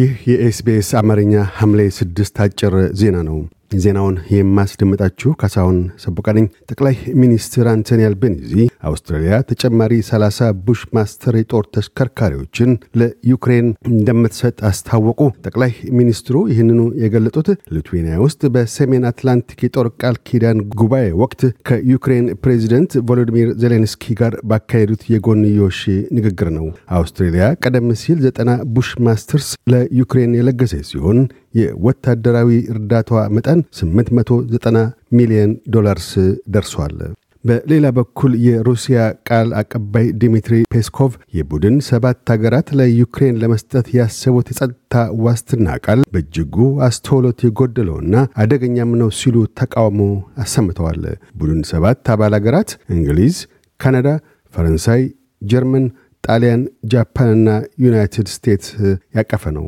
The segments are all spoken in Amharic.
ይህ የኤስቢኤስ አማርኛ ሐምሌ ስድስት አጭር ዜና ነው። ዜናውን የማስደምጣችሁ ካሳሁን ሰቦቃ ነኝ። ጠቅላይ ሚኒስትር አንቶኒ አልቤኒዚ አውስትራሊያ ተጨማሪ 30 ቡሽ ማስተር የጦር ተሽከርካሪዎችን ለዩክሬን እንደምትሰጥ አስታወቁ። ጠቅላይ ሚኒስትሩ ይህንኑ የገለጡት ሊትዌኒያ ውስጥ በሰሜን አትላንቲክ የጦር ቃል ኪዳን ጉባኤ ወቅት ከዩክሬን ፕሬዚደንት ቮሎዲሚር ዜሌንስኪ ጋር ባካሄዱት የጎንዮሽ ንግግር ነው። አውስትሬሊያ ቀደም ሲል ዘጠና ቡሽ ማስተርስ ለዩክሬን የለገሰ ሲሆን የወታደራዊ እርዳታዋ መጠን 890 ሚሊዮን ዶላርስ ደርሷል። በሌላ በኩል የሩሲያ ቃል አቀባይ ዲሚትሪ ፔስኮቭ የቡድን ሰባት ሀገራት ለዩክሬን ለመስጠት ያሰቡት የጸጥታ ዋስትና ቃል በእጅጉ አስተውሎት የጎደለውና አደገኛም ነው ሲሉ ተቃውሞ አሰምተዋል። ቡድን ሰባት አባል ሀገራት እንግሊዝ፣ ካናዳ፣ ፈረንሳይ፣ ጀርመን፣ ጣሊያን፣ ጃፓንና ዩናይትድ ስቴትስ ያቀፈ ነው።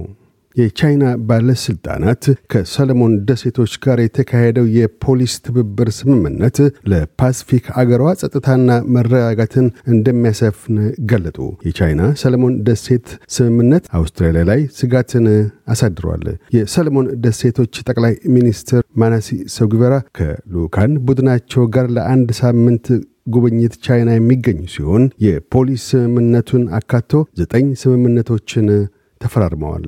የቻይና ባለሥልጣናት ከሰለሞን ደሴቶች ጋር የተካሄደው የፖሊስ ትብብር ስምምነት ለፓስፊክ አገሯ ጸጥታና መረጋጋትን እንደሚያሰፍን ገለጡ። የቻይና ሰለሞን ደሴት ስምምነት አውስትራሊያ ላይ ስጋትን አሳድሯል። የሰለሞን ደሴቶች ጠቅላይ ሚኒስትር ማናሲ ሶጋቫሬ ከልኡካን ቡድናቸው ጋር ለአንድ ሳምንት ጉብኝት ቻይና የሚገኙ ሲሆን የፖሊስ ስምምነቱን አካቶ ዘጠኝ ስምምነቶችን ተፈራርመዋል።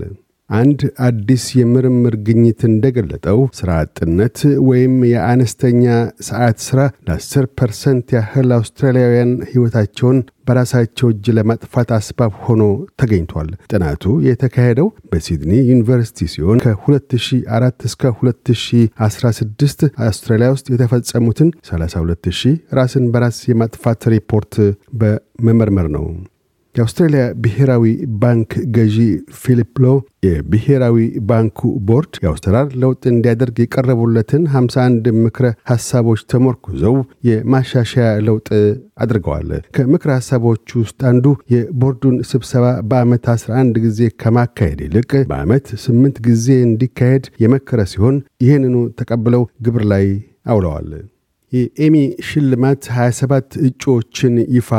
አንድ አዲስ የምርምር ግኝት እንደገለጠው ሥራ አጥነት ወይም የአነስተኛ ሰዓት ሥራ ለ10 ፐርሰንት ያህል አውስትራሊያውያን ሕይወታቸውን በራሳቸው እጅ ለማጥፋት አስባብ ሆኖ ተገኝቷል። ጥናቱ የተካሄደው በሲድኒ ዩኒቨርሲቲ ሲሆን ከ2004 እስከ 2016 አውስትራሊያ ውስጥ የተፈጸሙትን 32000 ራስን በራስ የማጥፋት ሪፖርት በመመርመር ነው። የአውስትራሊያ ብሔራዊ ባንክ ገዢ ፊሊፕ ሎ የብሔራዊ ባንኩ ቦርድ የአሠራር ለውጥ እንዲያደርግ የቀረቡለትን 51 ምክረ ሐሳቦች ተሞርኩዘው የማሻሻያ ለውጥ አድርገዋል። ከምክረ ሐሳቦች ውስጥ አንዱ የቦርዱን ስብሰባ በዓመት 11 ጊዜ ከማካሄድ ይልቅ በዓመት 8 ጊዜ እንዲካሄድ የመከረ ሲሆን ይህንኑ ተቀብለው ግብር ላይ አውለዋል። የኤሚ ሽልማት 27 እጩዎችን ይፋ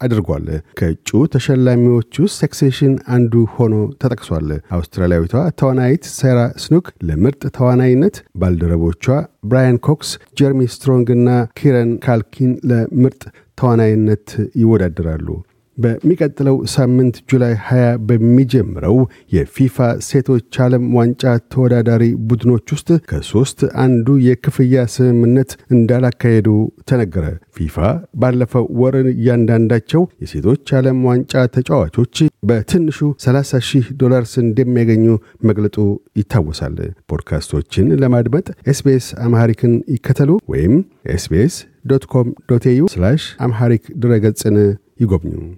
አድርጓል። ከእጩ ተሸላሚዎች ውስጥ ሰክሴሽን አንዱ ሆኖ ተጠቅሷል። አውስትራሊያዊቷ ተዋናይት ሴራ ስኑክ ለምርጥ ተዋናይነት፣ ባልደረቦቿ ብራያን ኮክስ፣ ጀርሚ ስትሮንግ እና ኪረን ካልኪን ለምርጥ ተዋናይነት ይወዳደራሉ። በሚቀጥለው ሳምንት July 20 በሚጀምረው የፊፋ ሴቶች ዓለም ዋንጫ ተወዳዳሪ ቡድኖች ውስጥ ከሶስት አንዱ የክፍያ ስምምነት እንዳላካሄዱ ተነገረ። ፊፋ ባለፈው ወር እያንዳንዳቸው የሴቶች ዓለም ዋንጫ ተጫዋቾች በትንሹ 30 ሺህ ዶላርስ እንደሚያገኙ መግለጡ ይታወሳል። ፖድካስቶችን ለማድመጥ SBS Amharic ን ይከተሉ ወይም SBS dot com dot au Amharic ድረገጽን i Gopniu.